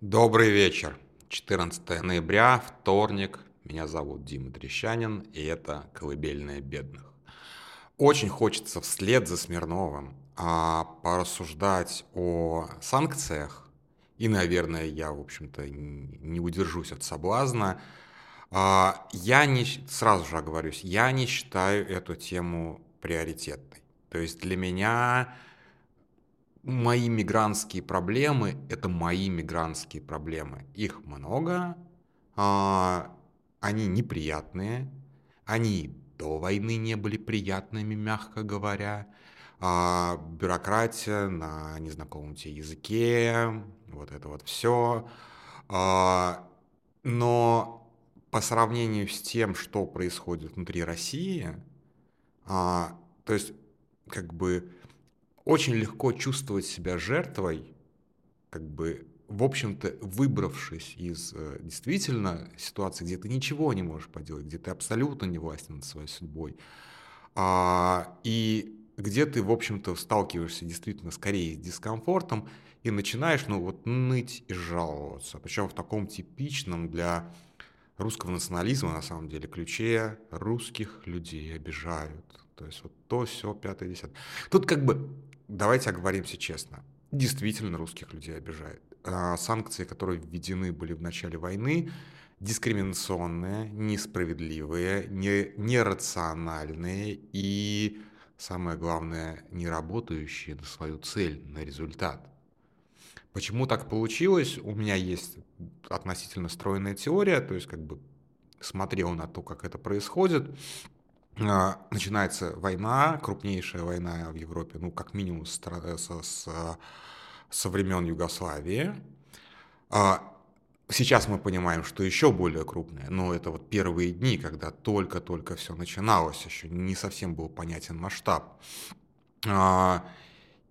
Добрый вечер. 14 ноября, вторник. Меня зовут Дима Трещанин, и это «Колыбельная бедных». Очень хочется вслед за Смирновым а, порассуждать о санкциях, и, наверное, я, в общем-то, не удержусь от соблазна. А, я не, сразу же оговорюсь, я не считаю эту тему приоритетной. То есть для меня мои мигрантские проблемы – это мои мигрантские проблемы. Их много, а, они неприятные, они до войны не были приятными, мягко говоря. А, бюрократия на незнакомом тебе языке, вот это вот все. А, но по сравнению с тем, что происходит внутри России, а, то есть как бы очень легко чувствовать себя жертвой, как бы, в общем-то, выбравшись из э, действительно ситуации, где ты ничего не можешь поделать, где ты абсолютно не властен над своей судьбой, а, и где ты, в общем-то, сталкиваешься действительно скорее с дискомфортом и начинаешь, ну, вот ныть и жаловаться. Причем в таком типичном для русского национализма, на самом деле, ключе русских людей обижают. То есть вот то, все, пятое, десятое. Тут как бы давайте оговоримся честно, действительно русских людей обижает. А санкции, которые введены были в начале войны, дискриминационные, несправедливые, не, нерациональные и, самое главное, не работающие на свою цель, на результат. Почему так получилось? У меня есть относительно стройная теория, то есть как бы смотрел на то, как это происходит. А, начинается война, крупнейшая война в Европе, ну, как минимум с, с, с, со времен Югославии. А, сейчас мы понимаем, что еще более крупная, но это вот первые дни, когда только-только все начиналось, еще не совсем был понятен масштаб. А,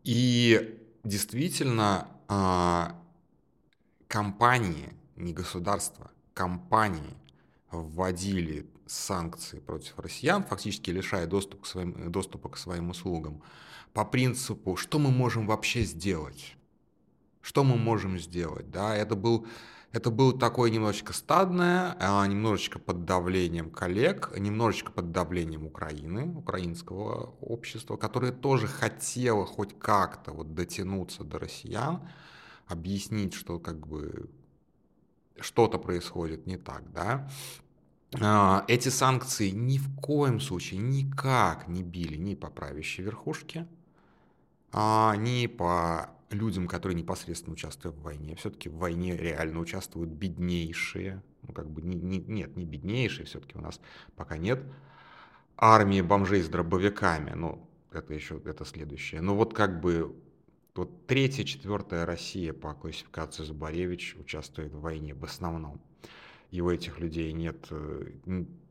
и действительно, компании, не государства, компании вводили санкции против россиян, фактически лишая доступ к своим, доступа к своим услугам, по принципу, что мы можем вообще сделать? Что мы можем сделать? Да, это был, это был такое немножечко стадное, а, немножечко под давлением коллег, немножечко под давлением Украины, украинского общества, которое тоже хотело хоть как-то вот дотянуться до россиян, объяснить, что как бы что-то происходит не так, да. А, эти санкции ни в коем случае никак не били ни по правящей верхушке, а, ни по людям, которые непосредственно участвуют в войне. Все-таки в войне реально участвуют беднейшие, ну как бы не, не, нет, не беднейшие, все-таки у нас пока нет армии бомжей с дробовиками, ну это еще это следующее. Но вот как бы вот третья, четвертая Россия по классификации Зубаревич участвует в войне в основном и у этих людей нет э,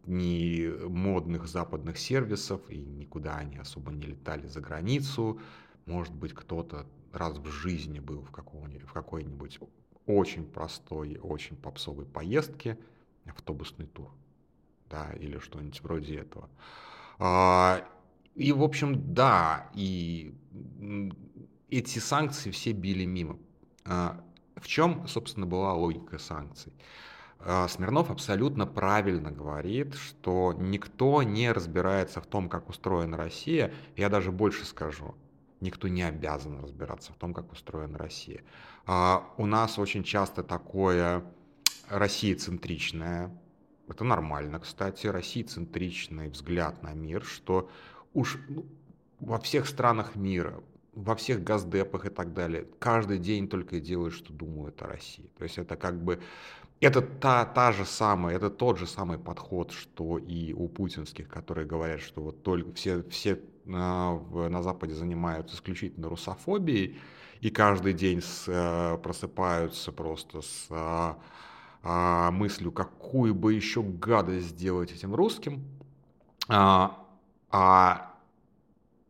ни модных западных сервисов, и никуда они особо не летали за границу. Может быть, кто-то раз в жизни был в, в какой-нибудь очень простой, очень попсовой поездке, автобусный тур, да, или что-нибудь вроде этого. А, и, в общем, да, и эти санкции все били мимо. А, в чем, собственно, была логика санкций? А, Смирнов абсолютно правильно говорит, что никто не разбирается в том, как устроена Россия. Я даже больше скажу, никто не обязан разбираться в том, как устроена Россия. А, у нас очень часто такое Россия-центричное, это нормально, кстати, Россия-центричный взгляд на мир, что уж ну, во всех странах мира, во всех газдепах и так далее, каждый день только и делают, что думают о России. То есть это как бы это та, та же самая, это тот же самый подход, что и у путинских, которые говорят, что вот только все, все на, на Западе занимаются исключительно русофобией, и каждый день с, э, просыпаются просто с а, а, мыслью, какую бы еще гадость сделать этим русским. А, а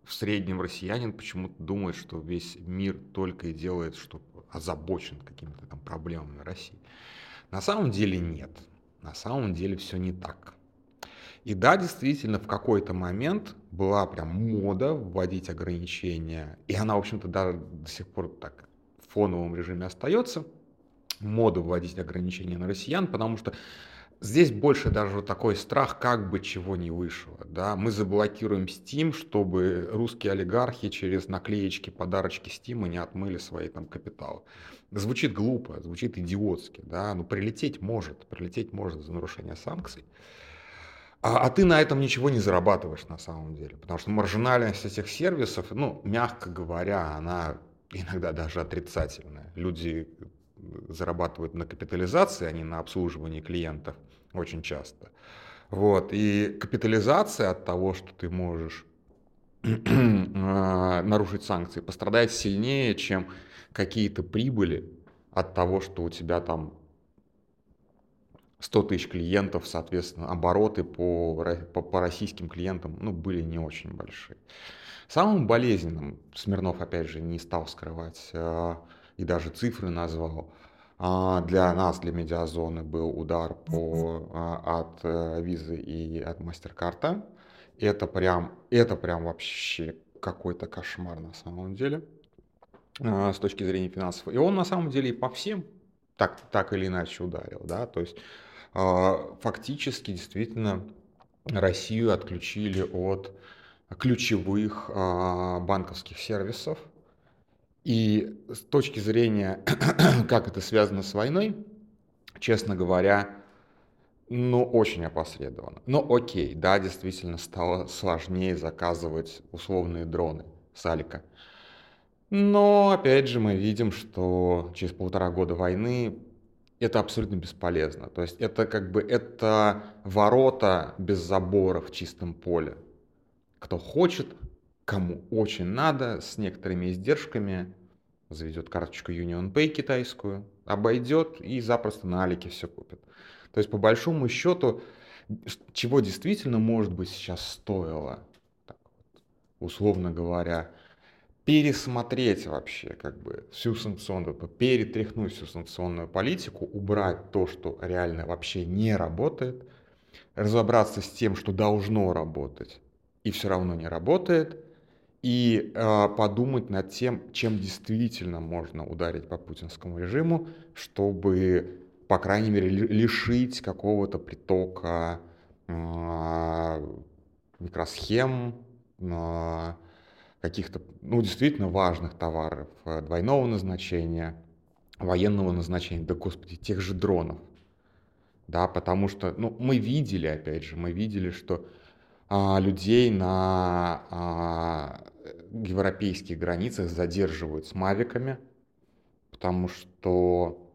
в среднем россиянин почему-то думает, что весь мир только и делает, что озабочен какими-то там проблемами России. На самом деле нет. На самом деле все не так. И да, действительно, в какой-то момент была прям мода вводить ограничения, и она, в общем-то, даже до сих пор так в фоновом режиме остается. мода вводить ограничения на россиян, потому что Здесь больше даже вот такой страх, как бы чего не вышло. Да? Мы заблокируем Steam, чтобы русские олигархи через наклеечки, подарочки Steam не отмыли свои там капиталы. Звучит глупо, звучит идиотски, да, но прилететь может, прилететь может за нарушение санкций. А, а ты на этом ничего не зарабатываешь на самом деле, потому что маржинальность этих сервисов, ну, мягко говоря, она иногда даже отрицательная. Люди зарабатывают на капитализации, а не на обслуживании клиентов очень часто. Вот. И капитализация от того, что ты можешь а, нарушить санкции, пострадает сильнее, чем какие-то прибыли от того, что у тебя там 100 тысяч клиентов, соответственно, обороты по, по, по российским клиентам ну, были не очень большие. Самым болезненным, Смирнов, опять же, не стал скрывать а, и даже цифры назвал, а, для нас, для медиазоны, был удар по, а, от э, визы и от мастер-карта. Это прям, это прям вообще какой-то кошмар на самом деле а, с точки зрения финансов. И он на самом деле и по всем так, так или иначе ударил. Да? То есть фактически действительно Россию отключили от ключевых банковских сервисов, и с точки зрения, как это связано с войной, честно говоря, ну, очень опосредованно. Но окей, да, действительно стало сложнее заказывать условные дроны с Алика. Но, опять же, мы видим, что через полтора года войны это абсолютно бесполезно. То есть это как бы это ворота без забора в чистом поле. Кто хочет, кому очень надо, с некоторыми издержками, заведет карточку Union Pay китайскую, обойдет и запросто на Алике все купит. То есть, по большому счету, чего действительно, может быть, сейчас стоило, так вот, условно говоря, пересмотреть вообще как бы всю санкционную, перетряхнуть всю санкционную политику, убрать то, что реально вообще не работает, разобраться с тем, что должно работать и все равно не работает, и э, подумать над тем, чем действительно можно ударить по путинскому режиму, чтобы, по крайней мере, лишить какого-то притока э, микросхем, э, каких-то, ну, действительно важных товаров э, двойного назначения, военного назначения, да, господи, тех же дронов. Да, потому что, ну, мы видели, опять же, мы видели, что а, людей на а, европейских границах задерживают с мавиками, потому что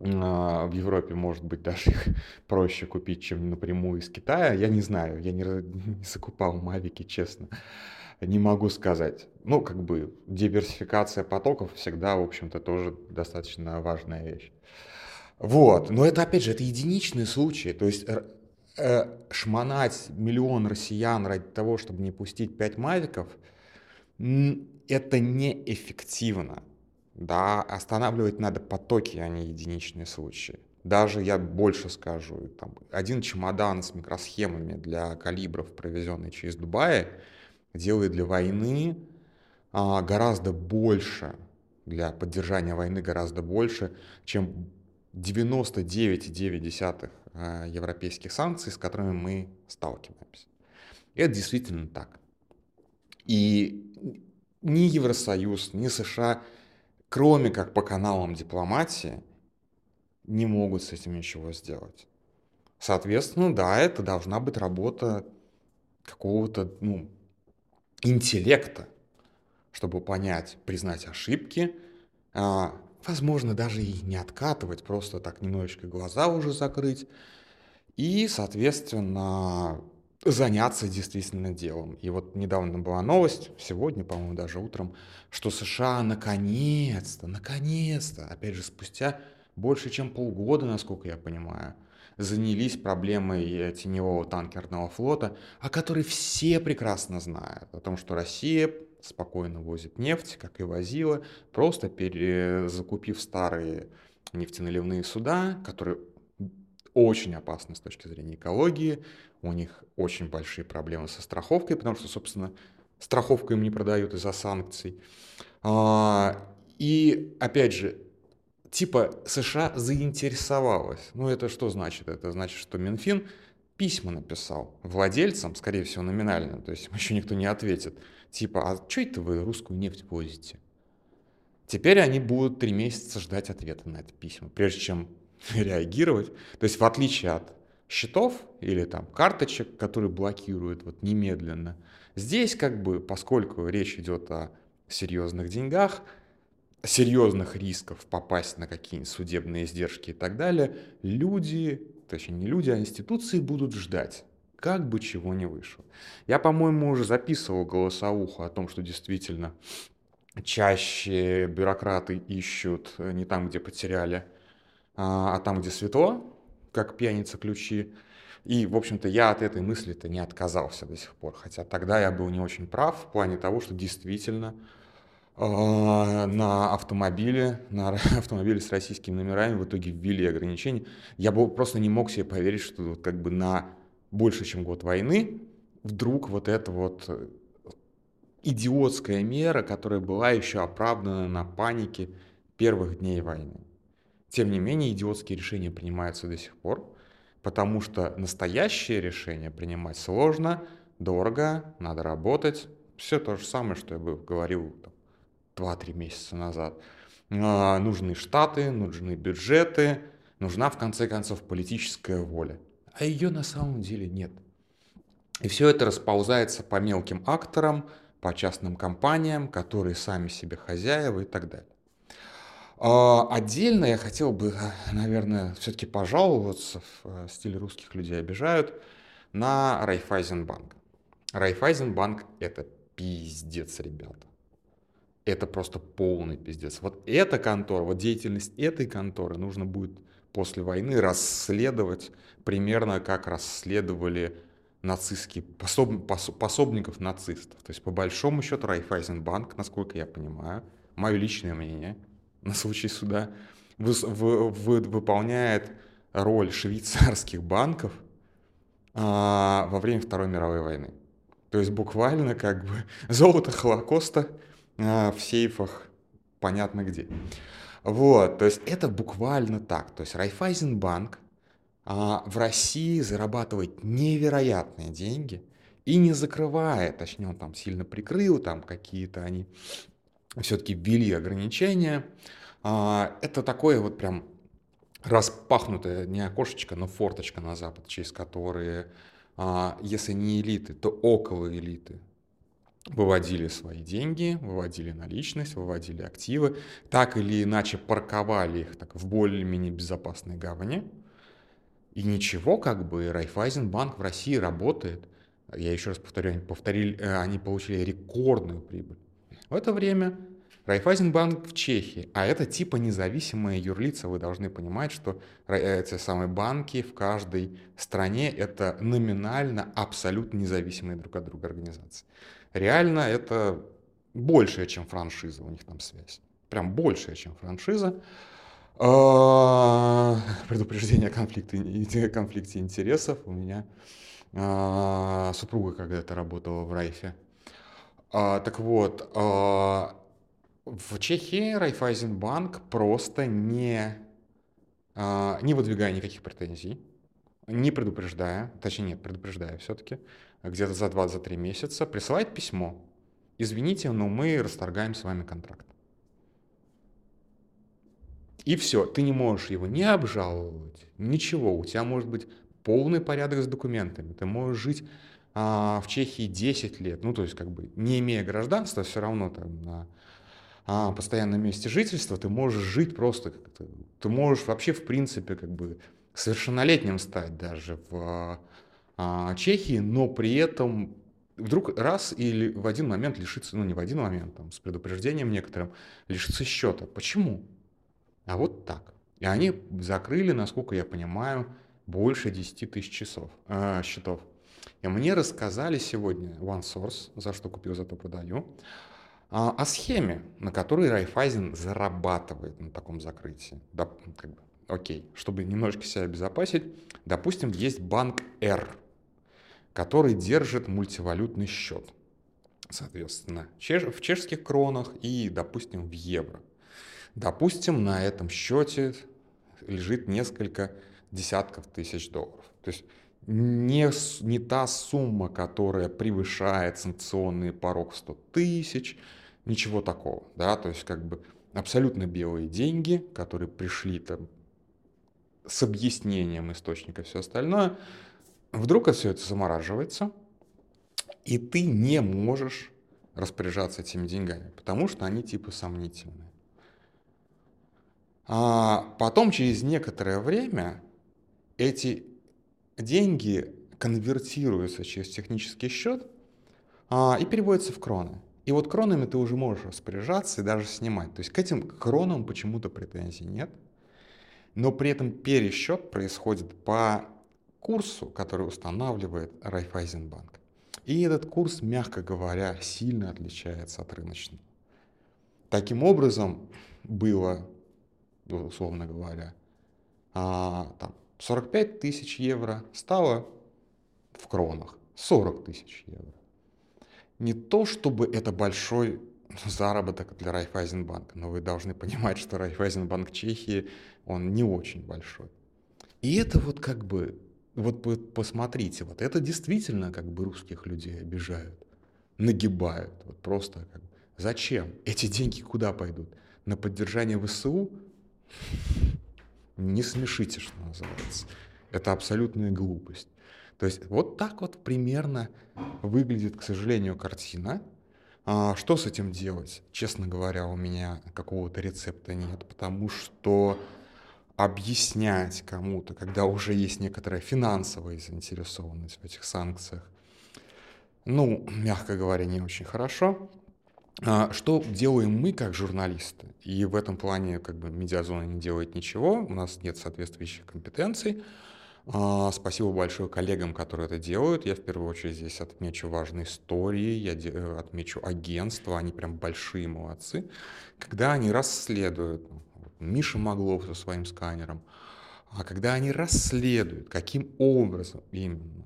а, в Европе, может быть, даже их проще купить, чем напрямую из Китая. Я не знаю, я не, не закупал мавики, честно. Не могу сказать. Ну, как бы диверсификация потоков всегда, в общем-то, тоже достаточно важная вещь. Вот, но это, опять же, это единичные случаи. То есть э, шмонать миллион россиян ради того, чтобы не пустить 5 мавиков, это неэффективно. Да, останавливать надо потоки, а не единичные случаи. Даже я больше скажу, там, один чемодан с микросхемами для калибров, провезенный через Дубай, делает для войны а, гораздо больше, для поддержания войны гораздо больше, чем 99,9 а, европейских санкций, с которыми мы сталкиваемся. И это действительно так. И ни Евросоюз, ни США, кроме как по каналам дипломатии, не могут с этим ничего сделать. Соответственно, да, это должна быть работа какого-то ну, интеллекта, чтобы понять, признать ошибки, а, возможно, даже и не откатывать, просто так немножечко глаза уже закрыть, и, соответственно, заняться действительно делом. И вот недавно была новость, сегодня, по-моему, даже утром, что США наконец-то, наконец-то, опять же, спустя больше чем полгода, насколько я понимаю, занялись проблемой теневого танкерного флота, о которой все прекрасно знают, о том, что Россия спокойно возит нефть, как и возила, просто перезакупив старые нефтеналивные суда, которые очень опасны с точки зрения экологии, у них очень большие проблемы со страховкой, потому что, собственно, страховку им не продают из-за санкций. А, и, опять же, типа США заинтересовалась. Ну это что значит? Это значит, что Минфин письма написал владельцам, скорее всего, номинально, то есть еще никто не ответит. Типа, а что это вы русскую нефть возите? Теперь они будут три месяца ждать ответа на это письма, прежде чем реагировать. То есть в отличие от счетов или там карточек, которые блокируют вот немедленно, здесь как бы, поскольку речь идет о серьезных деньгах, серьезных рисков попасть на какие-нибудь судебные издержки и так далее, люди, точнее не люди, а институции будут ждать, как бы чего не вышло. Я, по-моему, уже записывал голосовуху о том, что действительно чаще бюрократы ищут не там, где потеряли, а, а там, где светло, как пьяница ключи. И, в общем-то, я от этой мысли-то не отказался до сих пор. Хотя тогда я был не очень прав в плане того, что действительно а, на автомобиле, на автомобиле с российскими номерами в итоге ввели ограничения. Я бы просто не мог себе поверить, что вот как бы на больше, чем год войны вдруг вот эта вот э, идиотская мера, которая была еще оправдана на панике первых дней войны. Тем не менее, идиотские решения принимаются до сих пор, потому что настоящее решение принимать сложно, дорого, надо работать. Все то же самое, что я бы говорил 2-3 месяца назад. А, нужны штаты, нужны бюджеты, нужна в конце концов политическая воля. А ее на самом деле нет. И все это расползается по мелким акторам, по частным компаниям, которые сами себе хозяева и так далее. А, отдельно я хотел бы, наверное, все-таки пожаловаться, в э, стиле русских людей обижают, на Райфайзенбанк. Райфайзенбанк – это пиздец, ребята это просто полный пиздец. Вот эта контора, вот деятельность этой конторы нужно будет после войны расследовать примерно как расследовали нацистские пособ, пособников нацистов. То есть по большому счету Райфайзенбанк, насколько я понимаю, мое личное мнение на случай суда, вы, вы, вы, выполняет роль швейцарских банков а, во время Второй мировой войны. То есть буквально как бы золото Холокоста а, в сейфах понятно где. Вот, то есть это буквально так. То есть Райфайзенбанк а, в России зарабатывает невероятные деньги и не закрывает, точнее он там сильно прикрыл, там какие-то они все-таки ввели ограничения. А, это такое вот прям распахнутое, не окошечко, но форточка на запад, через которые, а, если не элиты, то около элиты выводили свои деньги, выводили наличность, выводили активы, так или иначе парковали их так в более-менее безопасной гавани. И ничего, как бы Райфайзенбанк в России работает. Я еще раз повторю, они, повторили, э, они получили рекордную прибыль. В это время Райфайзенбанк в Чехии, а это типа независимые юрлица, вы должны понимать, что эти самые банки в каждой стране это номинально абсолютно независимые друг от друга организации реально это большее, чем франшиза, у них там связь. Прям большая, чем франшиза. А, предупреждение о конфликте, конфликте интересов. У меня а, супруга когда-то работала в Райфе. А, так вот, в Чехии Райфайзенбанк просто не, не выдвигая никаких претензий, не предупреждая, точнее нет, предупреждая все-таки, где-то за 2-3 месяца, присылает письмо. Извините, но мы расторгаем с вами контракт. И все, ты не можешь его не обжаловать, ничего. У тебя может быть полный порядок с документами. Ты можешь жить а, в Чехии 10 лет, ну то есть как бы не имея гражданства, все равно там на а, постоянном месте жительства ты можешь жить просто, ты можешь вообще в принципе как бы совершеннолетним стать даже в а, Чехии, но при этом вдруг раз или в один момент лишиться, ну не в один момент, там, с предупреждением некоторым, лишиться счета. Почему? А вот так. И они закрыли, насколько я понимаю, больше 10 тысяч часов, э, счетов. И мне рассказали сегодня OneSource, за что купил, за то продаю, э, о схеме, на которой Райфайзен зарабатывает на таком закрытии. Да, как бы, окей, чтобы немножко себя обезопасить, допустим, есть банк R – который держит мультивалютный счет, соответственно, в чешских кронах и, допустим, в евро. Допустим, на этом счете лежит несколько десятков тысяч долларов. То есть не, не та сумма, которая превышает санкционный порог 100 тысяч, ничего такого, да, то есть как бы абсолютно белые деньги, которые пришли там с объяснением источника все остальное, вдруг все это замораживается, и ты не можешь распоряжаться этими деньгами, потому что они типа сомнительные. А потом через некоторое время эти деньги конвертируются через технический счет а, и переводятся в кроны. И вот кронами ты уже можешь распоряжаться и даже снимать. То есть к этим кронам почему-то претензий нет. Но при этом пересчет происходит по курсу, который устанавливает Райфайзенбанк. И этот курс, мягко говоря, сильно отличается от рыночного. Таким образом, было, условно говоря, а, 45 тысяч евро стало в кронах 40 тысяч евро. Не то, чтобы это большой заработок для Райфайзенбанка, но вы должны понимать, что Райфайзенбанк Чехии, он не очень большой. И это вот как бы, вот посмотрите, вот это действительно как бы русских людей обижают, нагибают, вот просто как бы. Зачем? Эти деньги куда пойдут? На поддержание ВСУ? Не смешите, что называется. Это абсолютная глупость. То есть вот так вот примерно выглядит, к сожалению, картина. А что с этим делать? Честно говоря, у меня какого-то рецепта нет, потому что объяснять кому-то, когда уже есть некоторая финансовая заинтересованность в этих санкциях, ну, мягко говоря, не очень хорошо. А, что делаем мы как журналисты? И в этом плане как бы медиазона не делает ничего, у нас нет соответствующих компетенций. А, спасибо большое коллегам, которые это делают. Я в первую очередь здесь отмечу важные истории, я э, отмечу агентства, они прям большие молодцы. Когда они расследуют, Миша Маглов со своим сканером, а когда они расследуют, каким образом именно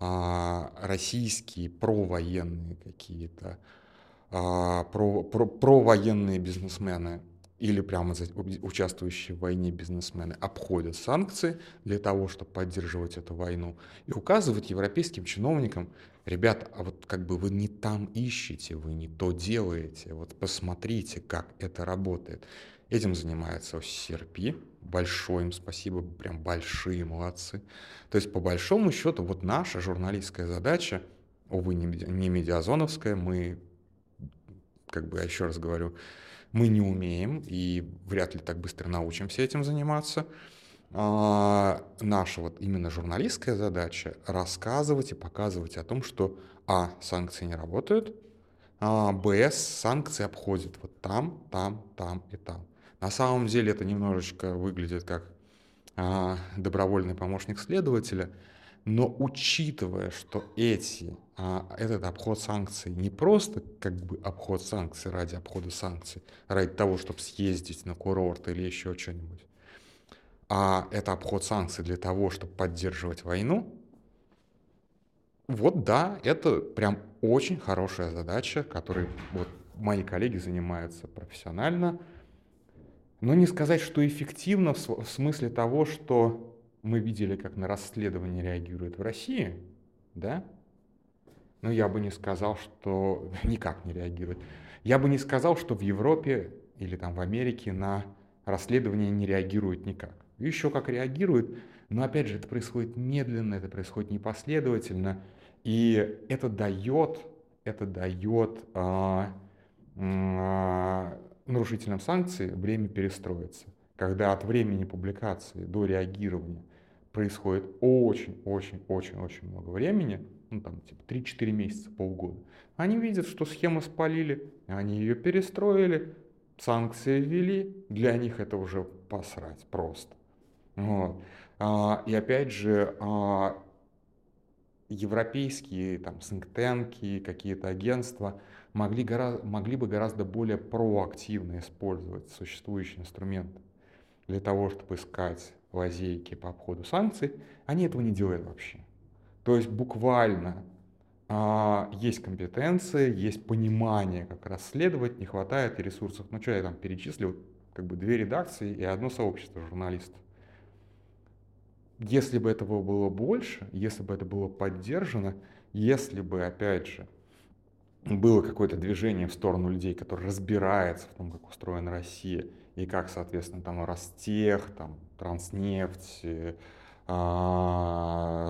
а, российские провоенные какие-то а, про, про, провоенные бизнесмены или прямо участвующие в войне бизнесмены обходят санкции для того, чтобы поддерживать эту войну, и указывают европейским чиновникам, ребята, а вот как бы вы не там ищете, вы не то делаете, вот посмотрите, как это работает. Этим занимается СРП, большое им спасибо, прям большие молодцы. То есть по большому счету вот наша журналистская задача, увы, не медиазоновская, мы как бы, еще раз говорю, мы не умеем и вряд ли так быстро научимся этим заниматься. А, наша вот именно журналистская задача рассказывать и показывать о том, что а, санкции не работают, а, б, санкции обходят вот там, там, там и там. На самом деле это немножечко выглядит как а, добровольный помощник следователя – но учитывая, что эти, а, этот обход санкций не просто как бы обход санкций ради обхода санкций, ради того, чтобы съездить на курорт или еще что-нибудь, а это обход санкций для того, чтобы поддерживать войну, вот да, это прям очень хорошая задача, которой вот мои коллеги занимаются профессионально. Но не сказать, что эффективно в смысле того, что мы видели, как на расследование реагируют в России, да? Но я бы не сказал, что никак не реагирует. Я бы не сказал, что в Европе или там в Америке на расследование не реагируют никак. Еще как реагируют, но опять же это происходит медленно, это происходит непоследовательно, и это дает, это дает а, а, нарушителям санкций время перестроиться. Когда от времени публикации до реагирования происходит очень-очень-очень-очень много времени, ну там типа 3-4 месяца, полгода, они видят, что схему спалили, они ее перестроили, санкции ввели, для них это уже посрать просто. Вот. А, и опять же, а, европейские там синктенки, какие-то агентства могли, гораздо, могли бы гораздо более проактивно использовать существующие инструменты для того, чтобы искать лазейки по обходу санкций, они этого не делают вообще. То есть буквально а, есть компетенции, есть понимание, как расследовать, не хватает и ресурсов. Ну что я там перечислил, как бы две редакции и одно сообщество журналистов. Если бы этого было больше, если бы это было поддержано, если бы, опять же, было какое-то движение в сторону людей, которые разбираются в том, как устроена Россия, и как, соответственно, там Ростех, там, Транснефть, э,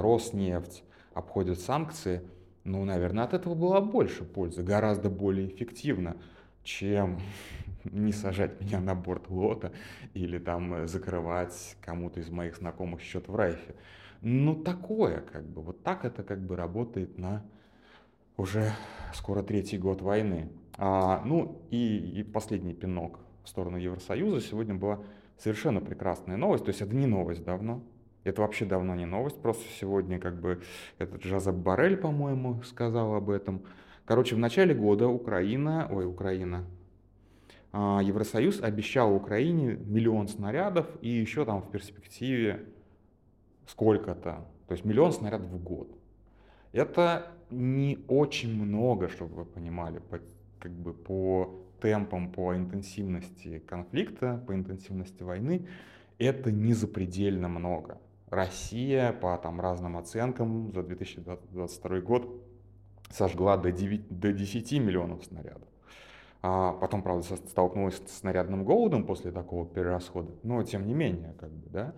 Роснефть обходят санкции, ну, наверное, от этого было больше пользы, гораздо более эффективно, чем не сажать меня на борт лота или там закрывать кому-то из моих знакомых счет в Райфе. Ну, такое, как бы, вот так это как бы работает на уже скоро третий год войны. А, ну, и, и последний пинок в сторону Евросоюза сегодня была совершенно прекрасная новость, то есть это не новость давно, это вообще давно не новость, просто сегодня как бы этот Жазаб Барель, по-моему, сказал об этом. Короче, в начале года Украина, ой, Украина, а, Евросоюз обещал Украине миллион снарядов и еще там в перспективе сколько-то, то есть миллион снарядов в год. Это не очень много, чтобы вы понимали, по, как бы по темпам, по интенсивности конфликта, по интенсивности войны, это не запредельно много. Россия по там, разным оценкам за 2022 год сожгла до, 9, до 10 миллионов снарядов. А потом, правда, столкнулась с снарядным голодом после такого перерасхода, но тем не менее, как бы, да.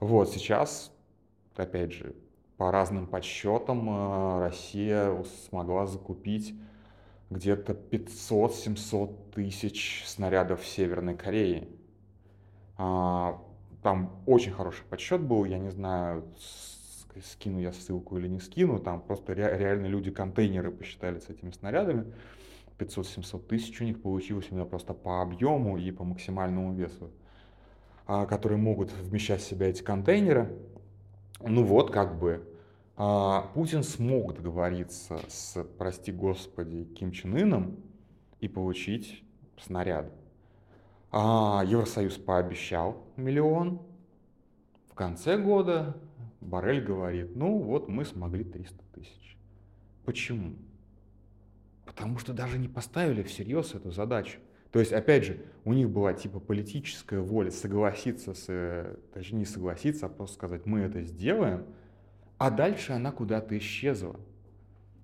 Вот сейчас, опять же, по разным подсчетам, э, Россия смогла закупить где-то 500-700 тысяч снарядов в Северной Корее. А, там очень хороший подсчет был, я не знаю, скину я ссылку или не скину, там просто реально люди контейнеры посчитали с этими снарядами. 500-700 тысяч у них получилось именно просто по объему и по максимальному весу, а, которые могут вмещать в себя эти контейнеры. Ну вот, как бы, а, Путин смог договориться с, прости господи, Ким Чен Ыном и получить снаряд. А Евросоюз пообещал миллион. В конце года Барель говорит, ну вот мы смогли 300 тысяч. Почему? Потому что даже не поставили всерьез эту задачу. То есть, опять же, у них была типа политическая воля согласиться с, точнее не согласиться, а просто сказать, мы это сделаем, а дальше она куда-то исчезла.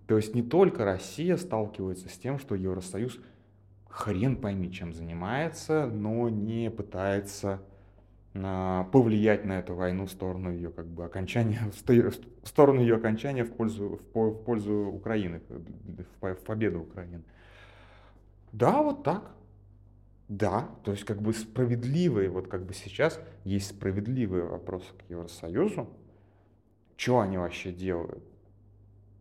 То есть не только Россия сталкивается с тем, что Евросоюз хрен пойми чем занимается, но не пытается а, повлиять на эту войну в сторону ее как бы окончания, в сторону ее окончания в пользу, в пользу Украины, в победу Украины. Да, вот так. Да, то есть как бы справедливые, вот как бы сейчас есть справедливые вопросы к Евросоюзу, что они вообще делают?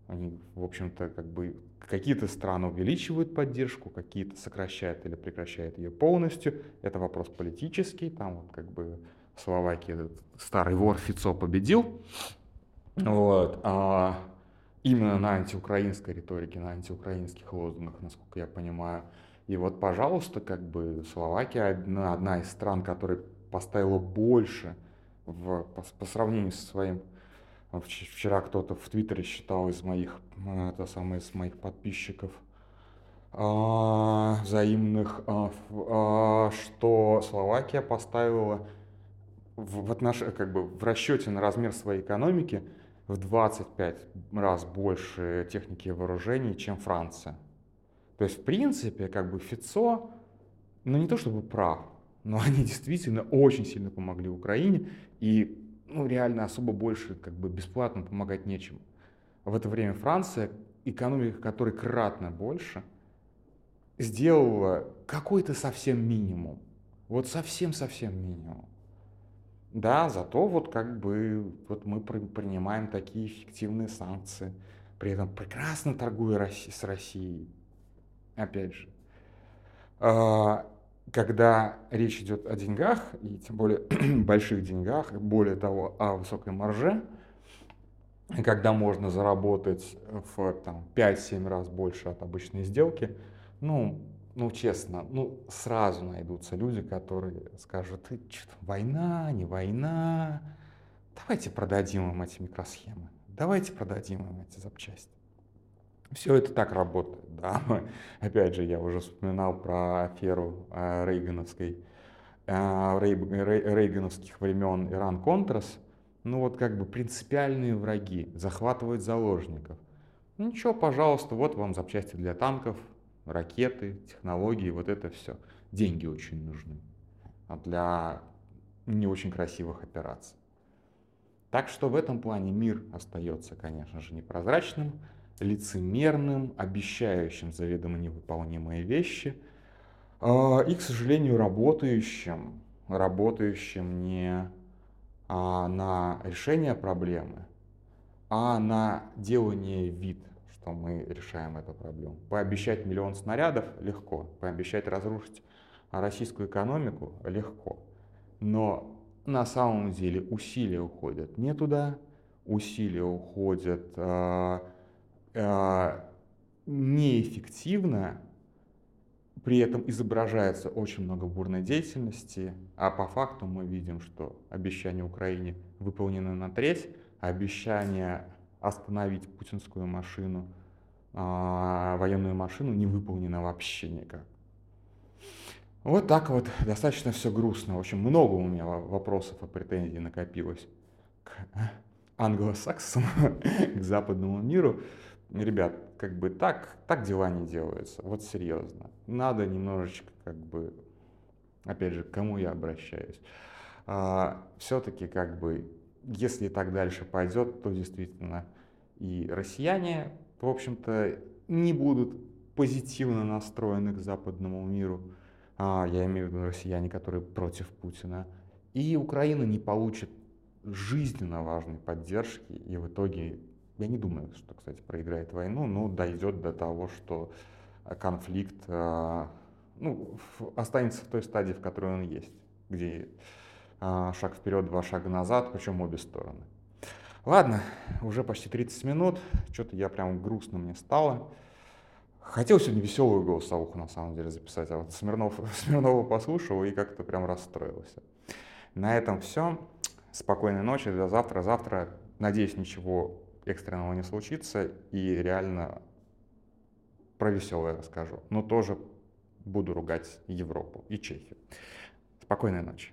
Они, в общем-то, как бы какие-то страны увеличивают поддержку, какие-то сокращают или прекращают ее полностью. Это вопрос политический. Там вот как бы в Словакии этот старый вор Фицо победил. Вот. А именно на антиукраинской риторике, на антиукраинских лозунгах, насколько я понимаю. И вот, пожалуйста, как бы Словакия одна, одна из стран, которая поставила больше в, по, по сравнению со своим Вчера кто-то в Твиттере считал из моих, это самое, из моих подписчиков а, взаимных, а, а, что Словакия поставила в, в, отнош... как бы в расчете на размер своей экономики в 25 раз больше техники и вооружений, чем Франция. То есть, в принципе, как бы Фицо, ну не то чтобы прав, но они действительно очень сильно помогли Украине. И ну, реально особо больше как бы бесплатно помогать нечем. В это время Франция, экономика которой кратно больше, сделала какой-то совсем минимум. Вот совсем-совсем минимум. Да, зато вот как бы вот мы принимаем такие эффективные санкции, при этом прекрасно торгуя с Россией. Опять же. Когда речь идет о деньгах, и тем более больших деньгах, более того, о высокой марже, когда можно заработать в там, 5-7 раз больше от обычной сделки, ну, ну, честно, ну, сразу найдутся люди, которые скажут, что война, не война, давайте продадим им эти микросхемы, давайте продадим им эти запчасти. Все это так работает, да. Опять же, я уже вспоминал про аферу э, Рейгановской, э, рейгановских времен Иран-Контрас. Ну вот как бы принципиальные враги захватывают заложников. Ну ничего, пожалуйста, вот вам запчасти для танков, ракеты, технологии, вот это все. Деньги очень нужны а для не очень красивых операций. Так что в этом плане мир остается, конечно же, непрозрачным, лицемерным, обещающим заведомо невыполнимые вещи а, и, к сожалению, работающим, работающим не а, на решение проблемы, а на делание вид, что мы решаем эту проблему. Пообещать миллион снарядов легко, пообещать разрушить российскую экономику легко, но на самом деле усилия уходят не туда, усилия уходят э, неэффективно, при этом изображается очень много бурной деятельности, а по факту мы видим, что обещание Украине выполнено на треть, а обещание остановить путинскую машину, э, военную машину не выполнено вообще никак. Вот так вот, достаточно все грустно. Очень много у меня вопросов и претензий накопилось к англосаксам, к западному миру. Ребят, как бы так, так дела не делаются. Вот серьезно. Надо немножечко, как бы, опять же, к кому я обращаюсь. А, все-таки, как бы, если так дальше пойдет, то действительно и россияне, в общем-то, не будут позитивно настроены к западному миру а, я имею в виду россияне, которые против Путина, и Украина не получит жизненно важной поддержки, и в итоге, я не думаю, что, кстати, проиграет войну, но дойдет до того, что конфликт а, ну, останется в той стадии, в которой он есть, где а, шаг вперед, два шага назад, причем обе стороны. Ладно, уже почти 30 минут, что-то я прям грустно мне стало. Хотел сегодня веселую голосовуху на самом деле записать, а вот Смирнов, Смирнова послушал и как-то прям расстроился. На этом все. Спокойной ночи, до завтра. Завтра, надеюсь, ничего экстренного не случится и реально про веселое расскажу. Но тоже буду ругать Европу и Чехию. Спокойной ночи.